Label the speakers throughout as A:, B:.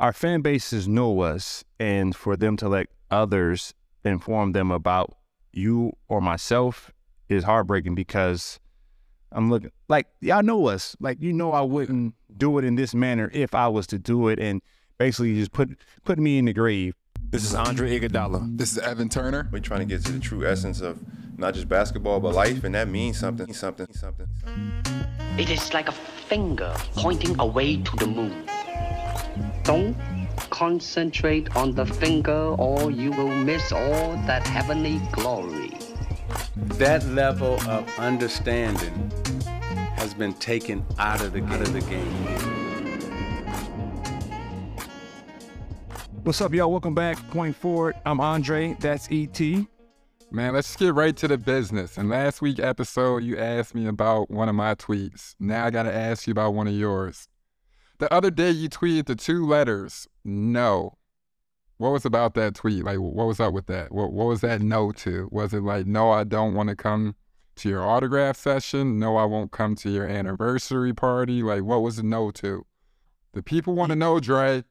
A: our fan bases know us, and for them to let others inform them about you or myself is heartbreaking because I'm looking like y'all know us. Like you know I wouldn't do it in this manner if I was to do it and basically just put put me in the grave.
B: This is Andre Iguodala.
C: This is Evan Turner.
D: We're trying to get to the true essence of not just basketball but life, and that means something, something, something.
E: It is like a finger pointing away to the moon. Don't concentrate on the finger or you will miss all that heavenly glory.
F: That level of understanding has been taken out of the, out of the game.
A: What's up, y'all? Welcome back. Point forward. I'm Andre. That's ET.
C: Man, let's get right to the business. In last week episode, you asked me about one of my tweets. Now I gotta ask you about one of yours. The other day you tweeted the two letters, no. What was about that tweet? Like what was up with that? What what was that no to? Was it like, no, I don't want to come to your autograph session? No, I won't come to your anniversary party? Like what was the no to? The people want to know, Dre.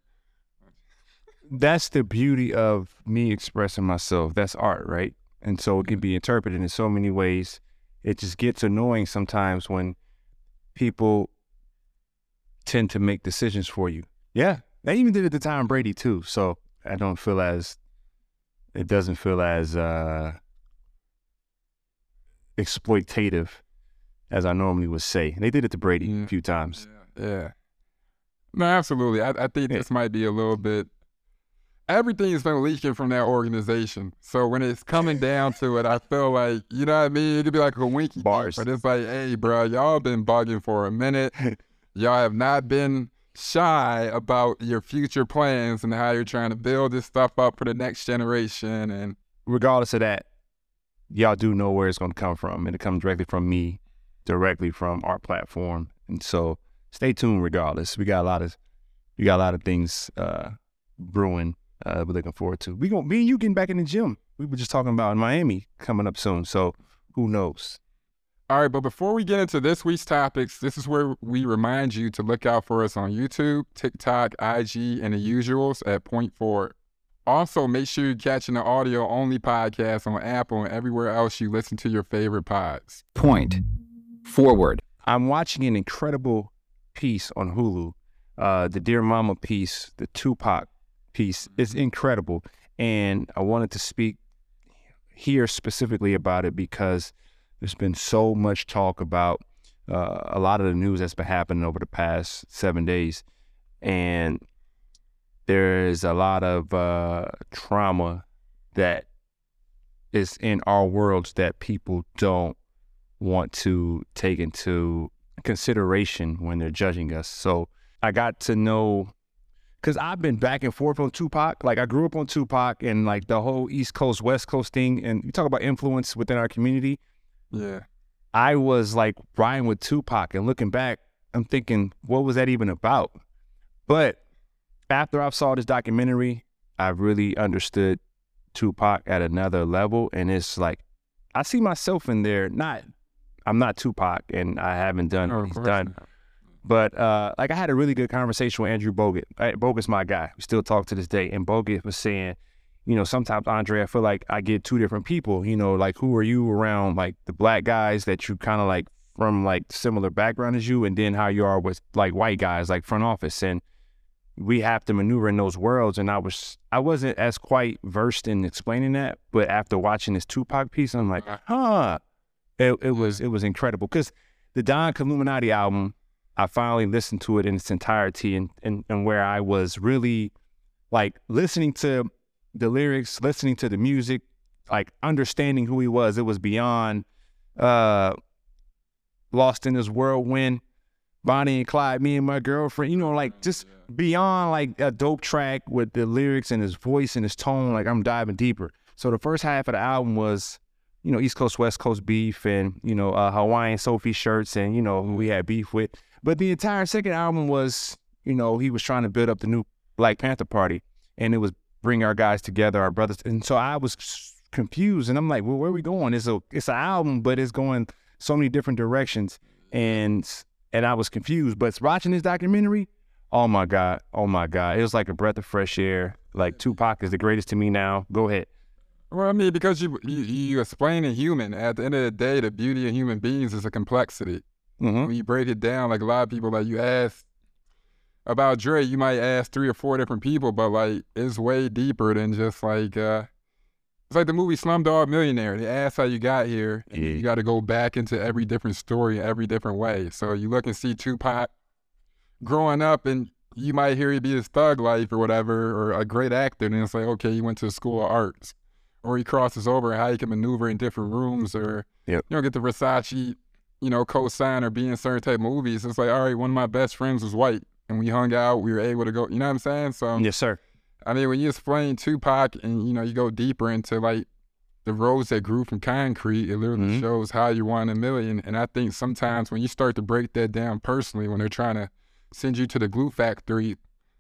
A: That's the beauty of me expressing myself. That's art, right? And so it can be interpreted in so many ways. It just gets annoying sometimes when people tend to make decisions for you. Yeah, they even did it to Tom Brady too. So I don't feel as it doesn't feel as uh, exploitative as I normally would say. And they did it to Brady
C: Yeah.
A: a few times.
C: Yeah. No, absolutely. I, I think
A: Yeah.
C: this might be a little bit. Everything's been leaking from that organization. So when it's coming down to it, I feel like, you know what I mean? It could be like a winky
A: Bars.
C: But it's like, hey, bro, y'all been bugging for a minute. y'all have not been shy about your future plans and how you're trying to build this stuff up for the next generation. And
A: regardless of that, y'all do know where it's going to come from, and it comes directly from me, directly from our platform. And so, stay tuned. Regardless, we got a lot of we got a lot of things uh, brewing. Uh, we're looking forward to. We gonna me and you getting back in the gym. We were just talking about in Miami coming up soon. So who knows?
C: All right, but before we get into this week's topics, this is where we remind you to look out for us on YouTube, TikTok, IG, and the usuals at Point Forward. Also, make sure you're catching the audio only podcast on Apple and everywhere else you listen to your favorite pods.
B: Point. Forward.
A: I'm watching an incredible piece on Hulu, uh, the Dear Mama piece, the Tupac piece. It's incredible, and I wanted to speak here specifically about it because there's been so much talk about uh, a lot of the news that's been happening over the past seven days, and there is a lot of uh, trauma that is in our worlds that people don't want to take into consideration when they're judging us. So I got to know because I've been back and forth on Tupac. Like I grew up on Tupac and like the whole East Coast West Coast thing. And you talk about influence within our community.
C: Yeah.
A: I was like riding with Tupac and looking back, I'm thinking, what was that even about? But after I saw this documentary, I really understood Tupac at another level. And it's like, I see myself in there. Not, I'm not Tupac and I haven't done
C: Oh,
A: what he's done.
C: not.
A: But uh, like I had a really good conversation with Andrew Bogut. Bogut's my guy. We still talk to this day. And Bogut was saying, you know, sometimes Andre, I feel like I get two different people. You know, like who are you around like the black guys that you kind of like from like similar background as you, and then how you are with like white guys like front office. And we have to maneuver in those worlds. And I was I wasn't as quite versed in explaining that, but after watching this Tupac piece, I'm like, huh. It it was mm. it was incredible because the Don Killuminati album, I finally listened to it in its entirety and, and and where I was really like listening to the lyrics, listening to the music, like understanding who he was. It was beyond uh lost in this whirlwind, Bonnie and Clyde, me and my girlfriend, you know, like just beyond like a dope track with the lyrics and his voice and his tone, like I'm diving deeper. So the first half of the album was, you know, East Coast, West Coast beef and, you know, uh, Hawaiian Sophie shirts and, you know, who we had beef with. But the entire second album was, you know, he was trying to build up the new Black Panther Party and it was bring our guys together, our brothers. And so I was confused and I'm like, well, where are we going? It's a it's an album, but it's going so many different directions. And and I was confused. But watching this documentary, Oh my God. Oh my God. It was like a breath of fresh air. Like Tupac is the greatest to me now. Go ahead.
C: Well, I mean, because you you, you explain a human. At the end of the day, the beauty of human beings is a complexity.
A: Mm-hmm.
C: When you break it down, like a lot of people, like you ask about Dre, you might ask three or four different people, but like it's way deeper than just like uh it's like the movie Slumdog Millionaire. They ask how you got here. and
A: Yeah.
C: You got to go back into every different story, every different way. So you look and see Tupac growing up, and you might hear he be his thug life or whatever, or a great actor, and it's like, okay, he went to the school of arts, or he crosses over how he can maneuver in different rooms, or
A: Yep.
C: you know, get the Versace, you know, co-sign or be in certain type of movies. It's like, all right, one of my best friends was white, and we hung out. We were able to go. You know what I'm saying? So
A: Yes, sir.
C: I mean, when you explain Tupac and you know you go deeper into like the roads that grew from concrete, it literally
A: Mhm.
C: shows how you won a million. And I think sometimes when you start to break that down personally, when they're trying to send you to the glue factory,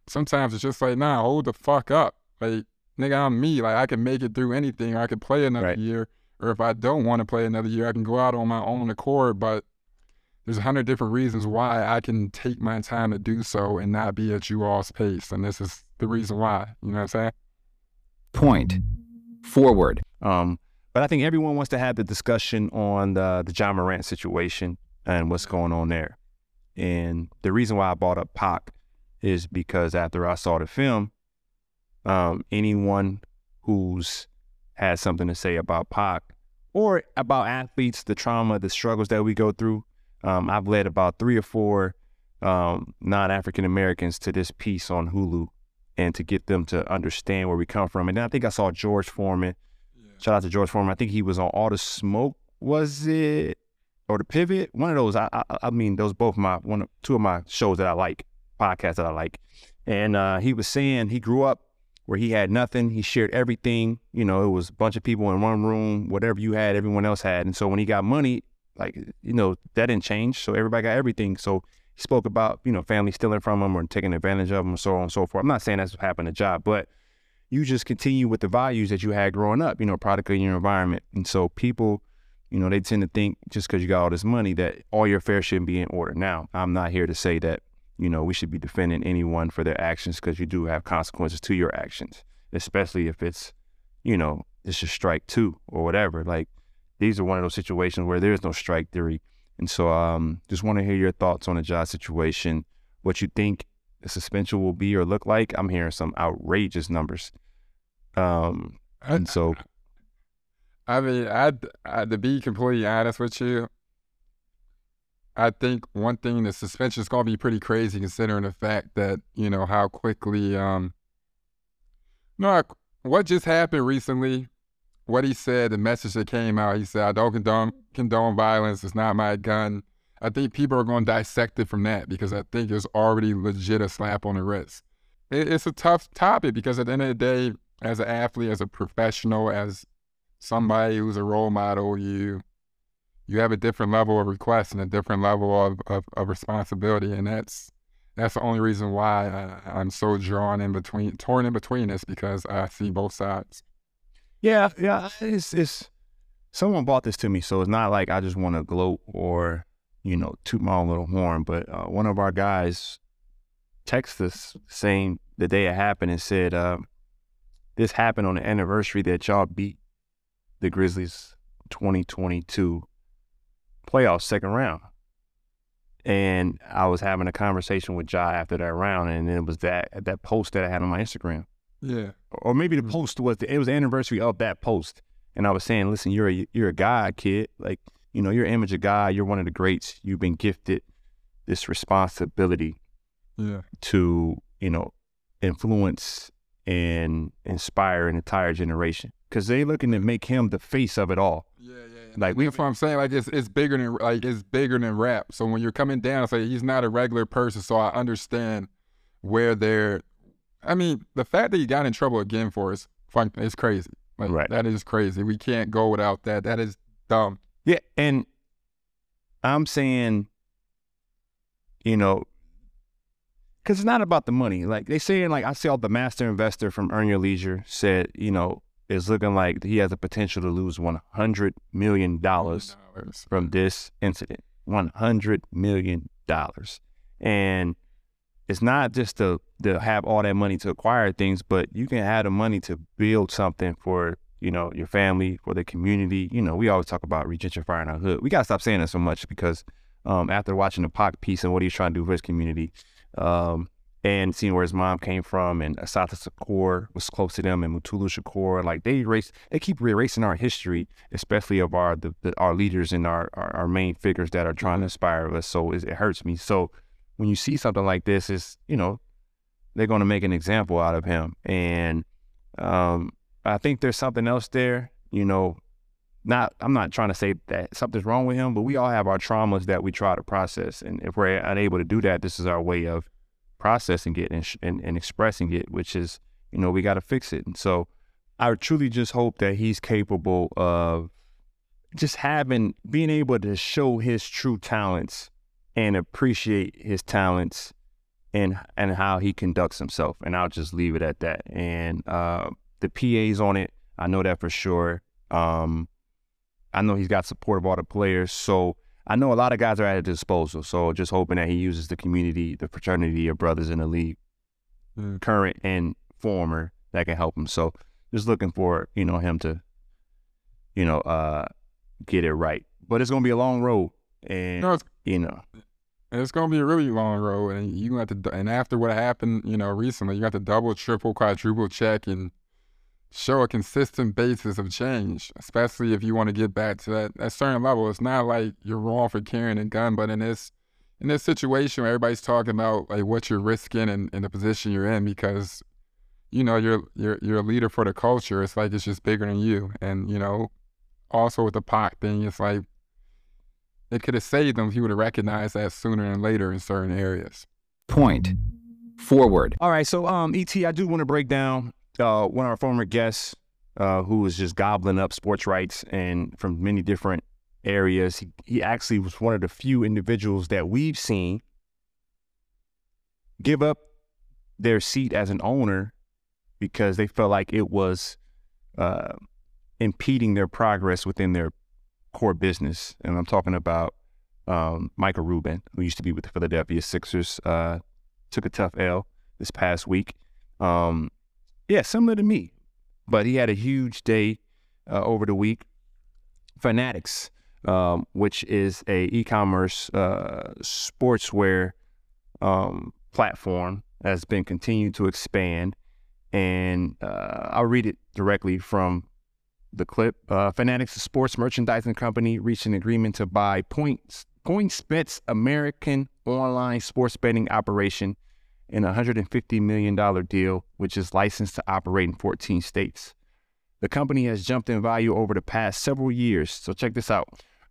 C: sometimes it's just like, nah, hold the fuck up. Like, nigga, I'm me. Like, I can make it through anything, or I could play another
A: Right.
C: year. Or if I don't want to play another year, I can go out on my own accord. But there's a hundred different reasons why I can take my time to do so and not be at you all's pace. And this is the reason why. You know what I'm saying?
B: Point. Forward.
A: Um, but I think everyone wants to have the discussion on the the Ja Morant situation and what's going on there. And the reason why I brought up Pac is because after I saw the film, um, anyone who's had something to say about Pac or about athletes, the trauma, the struggles that we go through, um, I've led about three or four um, non-African Americans to this piece on Hulu, and to get them to understand where we come from. And then I think I saw George Foreman. Shout out to George Foreman. I think he was on All the Smoke. Was it or the Pivot? One of those. I I, I mean, those both my one of two of my shows that I like, podcasts that I like. And uh, he was saying he grew up where he had nothing. He shared everything. You know, it was a bunch of people in one room. Whatever you had, everyone else had. And so when he got money, like you know, that didn't change. So everybody got everything. So he spoke about you know family stealing from him or taking advantage of him, and so on and so forth. I'm not saying that's what happened to Ja, but you just continue with the values that you had growing up, you know, product of your environment. And so people, you know, they tend to think just because you got all this money that all your affairs shouldn't be in order. Now, I'm not here to say that, you know, we should be defending anyone for their actions because you do have consequences to your actions, especially if it's, you know, it's a strike two or whatever. Like these are one of those situations where there is no strike theory. And so um just want to hear your thoughts on the Ja situation, what you think the suspension will be or look like. I'm hearing some outrageous numbers. Um, and so
C: I mean, I, I to be completely honest with you, I think one thing the suspension is gonna be pretty crazy considering the fact that you know how quickly um. No, I- what just happened recently? What he said, the message that came out. He said, "I don't condone condone violence. It's not my gun." I think people are going to dissect it from that because I think it's already legit a slap on the wrist. It, it's a tough topic because at the end of the day, as an athlete, as a professional, as somebody who's a role model, you you have a different level of request and a different level of, of, of responsibility, and that's that's the only reason why I, I'm so drawn in between, torn in between this because I see both sides.
A: Yeah, yeah, it's it's someone bought this to me, so it's not like I just want to gloat or you know toot my own little horn. But uh, one of our guys texted us saying the day it happened and said, uh, "This happened on the anniversary that y'all beat the Grizzlies 2022 playoff second round." And I was having a conversation with Ja after that round, and it was that that post that I had on my Instagram
C: Yeah,
A: or maybe the
C: Mhm.
A: post was the, it was the anniversary of that post, and I was saying, listen, you're a you're a guy, kid. Like you know, you're an image of God. You're one of the greats. You've been gifted this responsibility
C: yeah,
A: to you know influence and inspire an entire generation because they looking to make him the face of it all.
C: yeah, yeah.
A: Like,
C: Like that's what I'm saying. Like it's it's bigger than like it's bigger than rap. So when you're coming down, it's like he's not a regular person. So I understand where they're. I mean, the fact that he got in trouble again for is fun. It's crazy. Like
A: Right.
C: that is crazy. We can't go without that. That is dumb.
A: Yeah, and I'm saying, you know, because it's not about the money. Like they saying, like I saw the master investor from Earn Your Leisure said, you know, it's looking like he has the potential to lose one hundred million dollars
C: Dollars.
A: from this incident. One hundred million dollars, and it's not just to to have all that money to acquire things, but you can have the money to build something for you know your family, for the community. You know, we always talk about regentrifying our hood. We gotta stop saying that so much because um, after watching the Pac piece and what he's trying to do for his community, um, and seeing where his mom came from, and Assata Shakur was close to them, and Mutulu Shakur, like they erase, they keep erasing our history, especially of our the, the, our leaders and our, our, our main figures that are trying to inspire us. So it, it hurts me. So when you see something like this, is you know they're going to make an example out of him, and um, I think there's something else there. You know, not I'm not trying to say that something's wrong with him, but we all have our traumas that we try to process, and if we're unable to do that, this is our way of processing it and, and, and expressing it, which is you know we got to fix it. And so I truly just hope that he's capable of just having being able to show his true talents and appreciate his talents and and how he conducts himself. And I'll just leave it at that. And uh, the PA's on it. I know that for sure. Um, I know he's got support of all the players. So I know a lot of guys are at his disposal. So just hoping that he uses the community, the fraternity of brothers in the league,
C: Mm.
A: current and former, that can help him. So just looking for, you know, him to, you know, uh, get it right. But it's gonna be a long road. And
C: No,
A: you know,
C: it's gonna be a really long road, and you have to. And after what happened, you know, recently, you have to double, triple, quadruple check and show a consistent basis of change, especially if you want to get back to that, that certain level. It's not like you're wrong for carrying a gun, but in this in this situation where everybody's talking about like what you're risking and, and the position you're in because you know you're you're you're a leader for the culture. It's like it's just bigger than you, and you know, also with the Pac thing, it's like it could have saved them if he would have recognized that sooner than later in certain areas.
B: Point. Forward.
A: All right, so um, Et, I do want to break down uh, one of our former guests uh, who was just gobbling up sports rights and from many different areas. He, he actually was one of the few individuals that we've seen give up their seat as an owner because they felt like it was uh, impeding their progress within their core business. And I'm talking about um, Michael Rubin, who used to be with the Philadelphia Sixers, uh, took a tough L this past week. Um, yeah, similar to me, but he had a huge day uh, over the week. Fanatics, um, which is a e-commerce uh, sportswear um, platform, has been continued to expand, and uh, I'll read it directly from the clip. Uh, Fanatics, sports merchandising company, reached an agreement to buy Points PointsBet's American online sports betting operation in a $150 million deal, which is licensed to operate in 14 states. The company has jumped in value over the past several years. So check this out.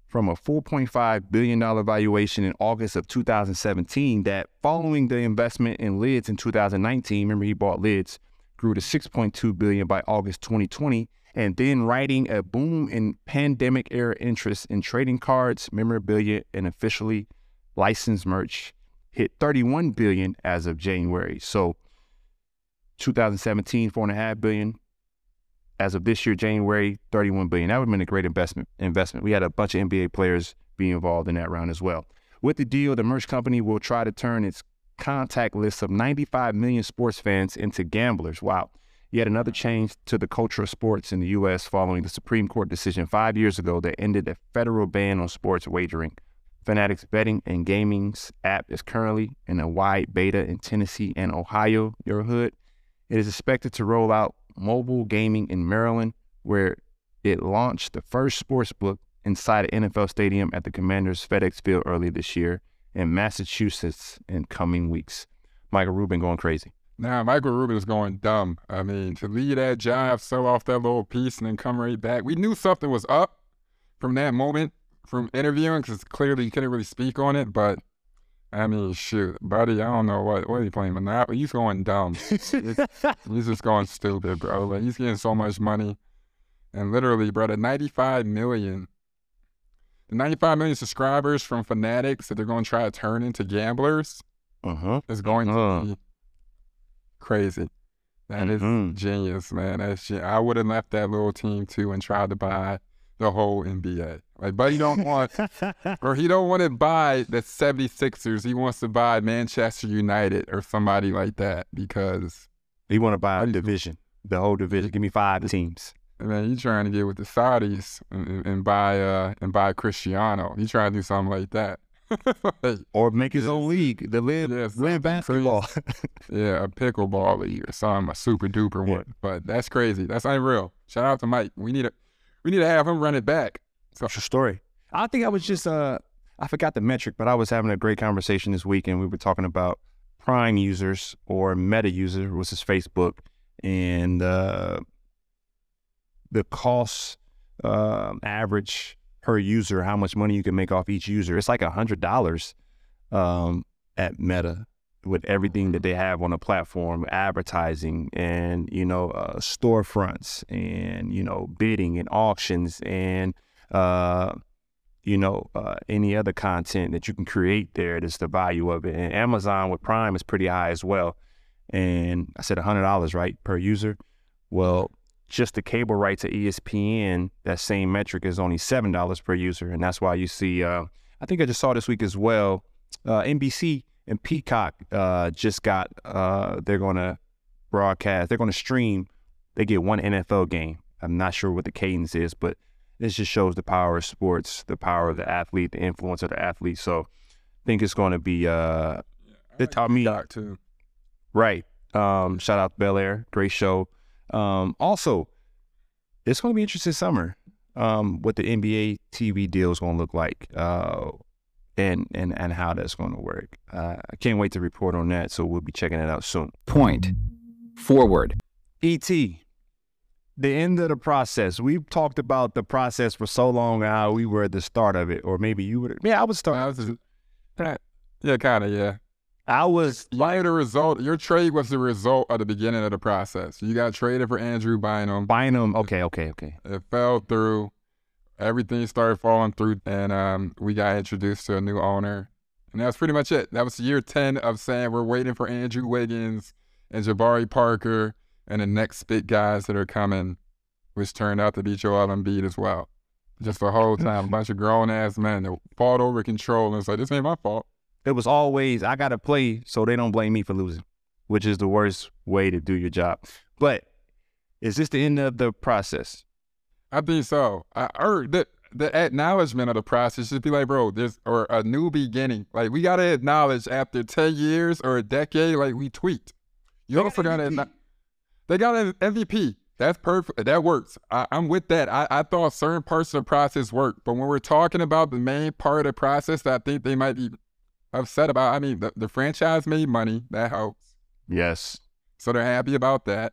A: From a $4.5 billion valuation in August of 2017, that following the investment in Lids in 2019, remember he bought Lids, grew to 6.2 billion by August 2020, and then writing a boom in pandemic era interest in trading cards, memorabilia, and officially licensed merch hit 31 billion as of January. So 2017, four and a half billion. As of this year, January, 31 billion. That would have been a great investment. Investment. We had a bunch of NBA players be involved in that round as well. With the deal, the merch company will try to turn its contact list of 95 million sports fans into gamblers. Wow. Yet another change to the culture of sports in the U.S. following the Supreme Court decision five years ago that ended a federal ban on sports wagering. Fanatics Betting and Gaming's app is currently in a wide beta in Tennessee and Ohio, your hood. It is expected to roll out mobile gaming in Maryland, where it launched the first sports book inside an NFL stadium at the Commanders FedEx Field early this year, and Massachusetts in coming weeks. Michael Rubin going crazy.
C: Now, Michael Rubin is going dumb. I mean, to leave that job, sell off that little piece, and then come right back. We knew something was up from that moment from interviewing because clearly he couldn't really speak on it. But I mean, shoot, buddy, I don't know what what he playing Monopoly. He's going dumb. he's just going stupid, bro. Like he's getting so much money, and literally, bro, the 95 million, the 95 million subscribers from Fanatics that they're going to try to turn into gamblers
A: Uh huh.
C: is going to be crazy. That is
A: Mhm.
C: genius, man. That's gen- I would have left that little team too and tried to buy the whole NBA. Like, but he don't want, or he don't want to buy the 76ers. He wants to buy Manchester United or somebody like that because,
A: You want to buy a division, the whole division. Give me five teams.
C: man, you trying to get with the Saudis and, and- and buy uh and buy Cristiano. You trying to do something like that.
A: Or make his own league, the live,
C: Yes,
A: live basketball.
C: yeah, a pickleball league or something, a super duper
A: Yeah.
C: one. But that's crazy. That's unreal. Shout out to Mike. We need to, we need to have him run it back. So
A: True story. I think I was just uh I forgot the metric, but I was having a great conversation this week and we were talking about prime users or meta user, which is Facebook, and uh the cost um average per user, how much money you can make off each user. It's like a hundred dollars um at Meta with everything that they have on the platform, advertising and you know uh, storefronts and you know bidding and auctions and uh, you know uh, any other content that you can create there. That's the value of it. And Amazon with Prime is pretty high as well. And I said hundred dollars right per user. Well, just the cable rights to ESPN, that same metric is only seven dollars per user, and that's why you see. Uh, I think I just saw this week as well. Uh, NBC and Peacock uh, just got. Uh, they're going to broadcast. They're going to stream. They get one NFL game. I'm not sure what the cadence is, but this just shows the power of sports, the power of the athlete, the influence of the athlete. So, I think it's going to be. Uh, it taught me
C: too.
A: Right. Um, shout out to Bel Air. Great show. Um, also, it's going to be interesting summer. Um, what the NBA TV deal is going to look like, uh, and and and how that's going to work. Uh, I can't wait to report on that. So we'll be checking it out soon.
B: Point. Forward.
A: ET, the end of the process. We've talked about the process for so long. How we were at the start of it, or maybe you were. Yeah, I was start.
C: I yeah, kind of, yeah.
A: I was.
C: Like the result, your trade was the result of the beginning of the process. You got traded for Andrew Bynum.
A: Buying them. Okay, okay, okay.
C: It fell through. Everything started falling through, and um, we got introduced to a new owner. And that's pretty much it. That was year 10 of saying we're waiting for Andrew Wiggins and Jabari Parker and the next big guys that are coming, which turned out to be Joel Embiid as well. Just the whole time, a bunch of grown ass men that fought over control and it's like, this ain't my fault.
A: It was always I gotta play so they don't blame me for losing, which is the worst way to do your job. But is this the end of the process?
C: I think so. I heard that the acknowledgement of the process should be like, bro, there's or a new beginning. Like we gotta acknowledge after ten years or a decade, like we tweaked. You also gotta acknow- they got an MVP. That's perfect. That works. I, I'm with that. I, I thought certain parts of the process worked, but when we're talking about the main part of the process that I think they might be upset about, I mean, the, the franchise made money. That helps.
A: Yes.
C: So they're happy about that.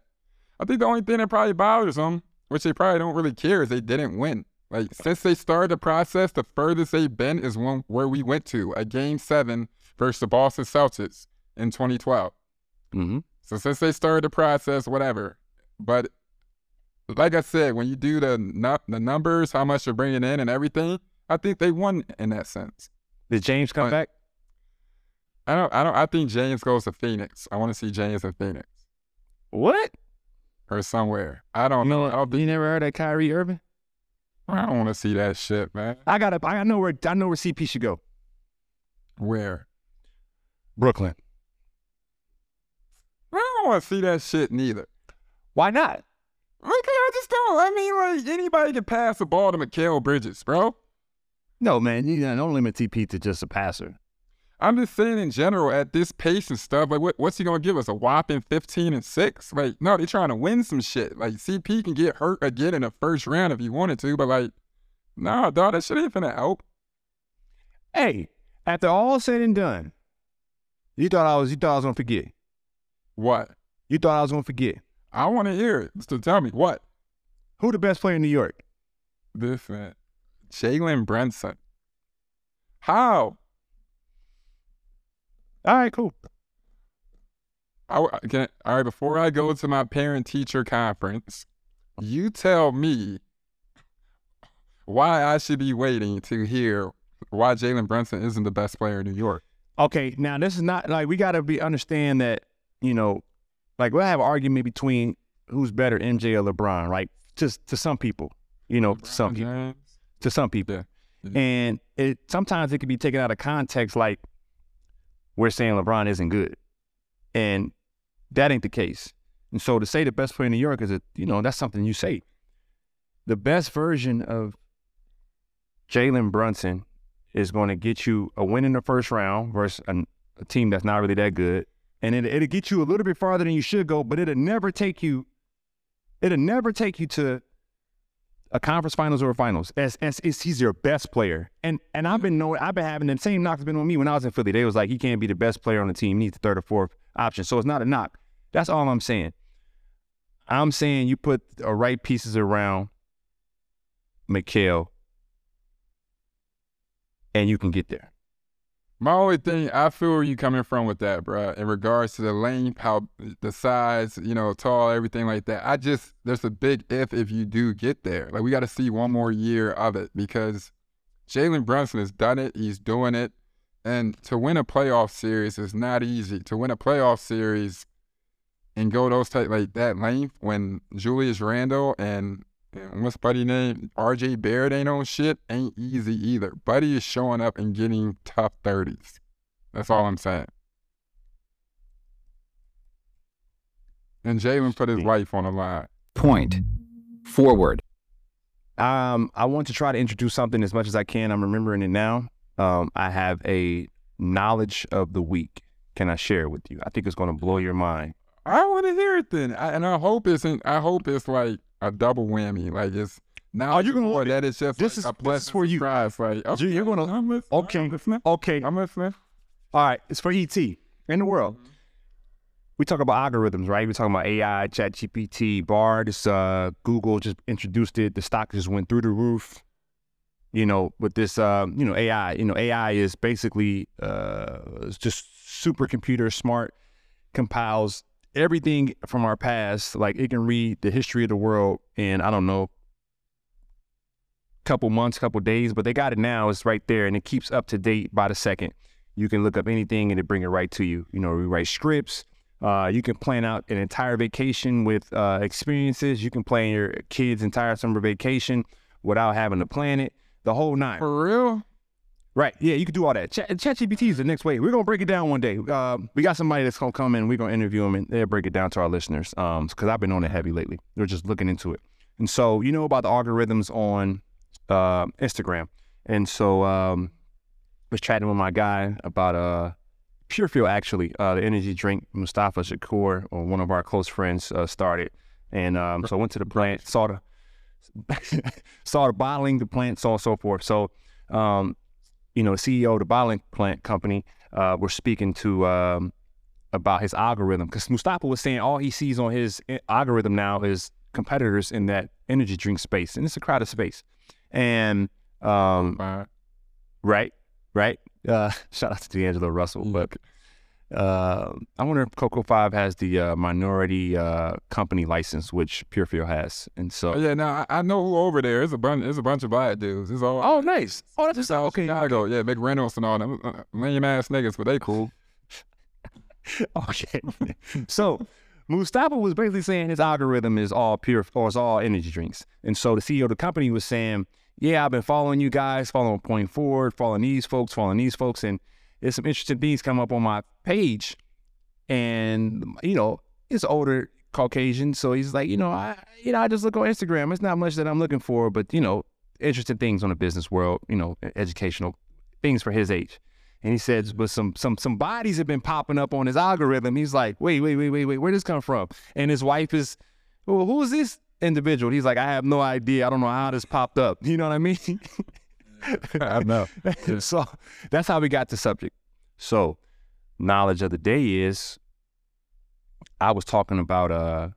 C: I think the only thing that probably bothers them, which they probably don't really care, is they didn't win. Like since they started the process, the furthest they've been is one where we went to a game seven versus the Boston Celtics in 2012.
A: Mm-hmm.
C: So since they started the process, whatever. But like I said, when you do the nu- the numbers, how much they're bringing in and everything, I think they won in that sense.
A: Did James come
C: But-
A: back?
C: I don't. I don't. I think James goes to Phoenix. I want to see James in Phoenix
A: What?
C: or somewhere. I don't know. I don't think.
A: You never heard of Kyrie Irving?
C: I don't want to see that shit, man.
A: I gotta. I know where. I know where CP should go.
C: Where?
A: Brooklyn.
C: I don't want to see that shit neither.
A: Why not?
C: Okay, I just don't. I mean, like anybody can pass the ball to Mikal Bridges, bro.
A: No, man. You know, don't limit TP to just a passer.
C: I'm just saying in general, at this pace and stuff, like what, what's he gonna give us? A whopping 15 and six? Like, no, they're trying to win some shit. Like CP can get hurt again in the first round if he wanted to, but like, nah, dog, that shit ain't finna help.
A: Hey, after all said and done, you thought I was. You thought I was gonna forget.
C: What?
A: You thought I was gonna forget.
C: I want to hear it. So tell me what
A: Who the best player in New York?
C: this man, Jalen Brunson. How?
A: All right, cool.
C: I, can, all right, before I go to my parent teacher conference, you tell me why I should be waiting to hear why Jalen Brunson isn't the best player in New York.
A: Okay, now this is not like we gotta be understand that you know, like we'll have an argument between who's better, MJ or LeBron, right? Just to some people, You know, to some
C: LeBron
A: people.
C: James.
A: To some people.
C: Yeah.
A: And it sometimes it can be taken out of context, like we're saying LeBron isn't good, and that ain't the case. And so to say the best player in New York is a, you know, that's something you say. The best version of Jalen Brunson is going to get you a win in the first round versus an, a team that's not really that good, and it, it'll get you a little bit farther than you should go, but it'll never take you. It'll never take you to a conference finals or a finals. As, as, as he's your best player. And and I've been knowing I've been having the same knocks been on me when I was in Philly. They was like, he can't be the best player on the team. He needs the third or fourth option. So it's not a knock. That's all I'm saying. I'm saying you put the right pieces around Mikal and you can get there.
C: My only thing, I feel where you coming from with that, bro. In regards to the length, how the size, you know, tall, everything like that. I just there's a big if if you do get there. Like we got to see one more year of it because Jalen Brunson has done it. He's doing it, and to win a playoff series is not easy. To win a playoff series and go those type like that length when Julius Randle and and what's Buddy name? RJ Barrett ain't on shit. Ain't easy either. Buddy is showing up and getting tough 30s. That's all I'm saying. And Jalen put his life on the line.
B: Point. Forward.
A: Um, I want to try to introduce something as much as I can. I'm remembering it now. Um, I have a knowledge of the week. Can I share it with you? I think it's going to blow your mind.
C: I want to hear it then. I, and I hope it's in, I hope it's like a double whammy. Like it's now Are
A: you gonna it.
C: that is just
A: This
C: like
A: is-
C: a
A: this is you.
C: surprise. Like okay,
A: you're gonna-
C: I'm listening.
A: okay.
C: I'm listening.
A: Okay.
C: I'm listening.
A: All right, it's for ET in the world. We talk about algorithms, right? We talking about AI, Chat GPT, Bard. This uh, Google just introduced it. The stock just went through the roof. You know, with this, um, you know, AI. You know, AI is basically uh, it's just supercomputer, smart, compiles everything from our past. Like it can read the history of the world in I don't know, couple months, couple days, but they got it now. It's right there, and it keeps up to date by the second. You can look up anything and it bring it right to you. You know, we write scripts. Uh, you can plan out an entire vacation with uh, experiences. You can plan your kid's entire summer vacation without having to plan it. The whole nine.
C: For real?
A: Right. Yeah, you can do all that. Chat, ChatGPT is the next way. We're gonna break it down one day. Uh, we got somebody that's gonna come in. We're gonna interview them and they'll break it down to our listeners. Um, because I've been on it heavy lately. They're just looking into it. And so you know about the algorithms on uh, Instagram. And so um, was chatting with my guy about uh Pure Fuel actually, uh, the energy drink Mustafa Shakur or one of our close friends uh, started. And um, so I went to the plant, saw the saw the bottling, the plant, so on and so forth. So um, you know, CEO of the bottling plant company, uh, we're speaking to um, about his algorithm because Mustafa was saying all he sees on his algorithm now is competitors in that energy drink space, and it's a crowded space. And um, right, right. Uh, shout out to D'Angelo Russell, but uh, I wonder if Coco Five has the uh, minority uh, company license, which Pure Fuel has, and so.
C: Oh, yeah, Now I, I know who over there. It's a bunch. It's a bunch of black dudes. It's all.
A: Oh, nice. Oh, that's okay.
C: Chicago, yeah, Big Reynolds and all them uh, lame ass niggas, but they cool.
A: Okay. so Mustafa was basically saying his algorithm is all pure or it's all energy drinks. And so the CEO of the company was saying, Yeah, I've been following you guys, following Point Forward, following these folks, following these folks, and there's some interesting things come up on my page. And you know, it's older Caucasian, so he's like, you know, I you know, I just look on Instagram. It's not much that I'm looking for, but you know, interesting things on the business world, you know, educational things for his age. And he says, but some some some bodies have been popping up on his algorithm. He's like, wait, wait, wait, wait, wait, where did this come from? And his wife is, well, who is this individual? He's like, I have no idea. I don't know how this popped up. You know what I mean?
C: I know.
A: so that's how we got the subject. So knowledge of the day is I was talking about uh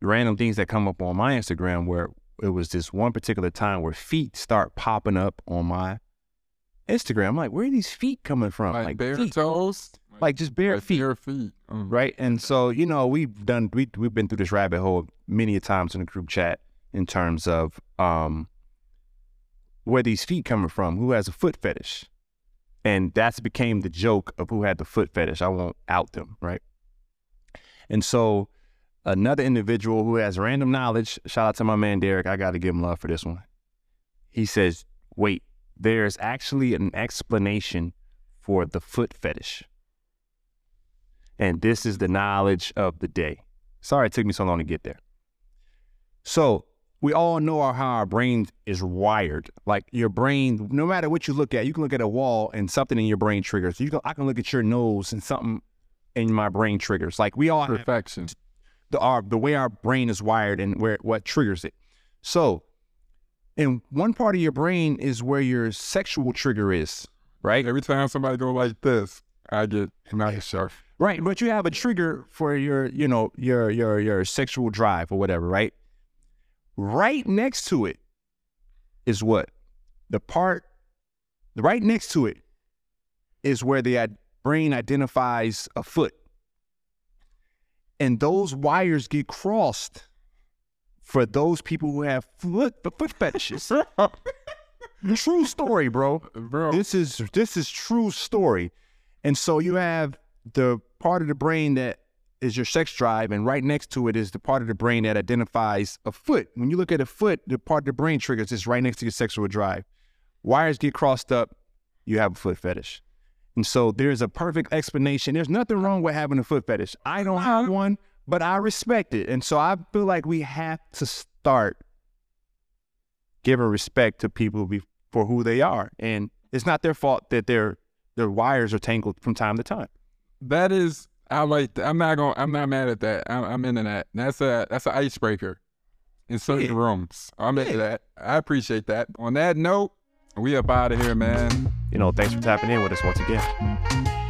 A: random things that come up on my Instagram where it was this one particular time where feet start popping up on my Instagram. I'm like, where are these feet coming from?
C: Like, bare
A: feet.
C: toes,
A: Like just bare
C: like
A: feet
C: bare feet. Mm.
A: right? And so you know we've done we we've been through this rabbit hole many a times in the group chat in terms of um where these feet coming from, who has a foot fetish, and that's became the joke of who had the foot fetish. I won't out them, right? And so another individual who has random knowledge. Shout out to my man Derek. I got to give him love for this one. He says, "Wait, there's actually an explanation for the foot fetish." And this is the knowledge of the day. Sorry it took me so long to get there. So, we all know how our brain is wired. Like your brain, no matter what you look at, you can look at a wall and something in your brain triggers. You can, I can look at your nose and something in my brain triggers. Like we all have
C: Perfection.
A: the our the way our brain is wired and where what triggers it. So, and one part of your brain is where your sexual trigger is, right?
C: Every time somebody go like this, I get sharp.
A: Right, but you have a trigger for your, you know, your your your sexual drive or whatever, right? Right next to it is what? The part right next to it is where the brain identifies a foot. And those wires get crossed for those people who have foot foot fetishes. true story, bro.
C: Bro,
A: This is this is true story. And so you have the part of the brain that is your sex drive, and right next to it is the part of the brain that identifies a foot. When you look at a foot, the part of the brain triggers is right next to your sexual drive. Wires get crossed up, you have a foot fetish. And so there's a perfect explanation. There's nothing wrong with having a foot fetish. I don't have uh-huh. one, but I respect it. And so I feel like we have to start giving respect to people for who they are. And it's not their fault that their their wires are tangled from time to time.
C: that is I like that. I'm not going I'm not mad at that. I'm, I'm into that. That's a that's an icebreaker in certain
A: Yeah.
C: rooms. I'm into that. I appreciate that. On that note, we up out of here, man.
A: You know, thanks for tapping in with us once again.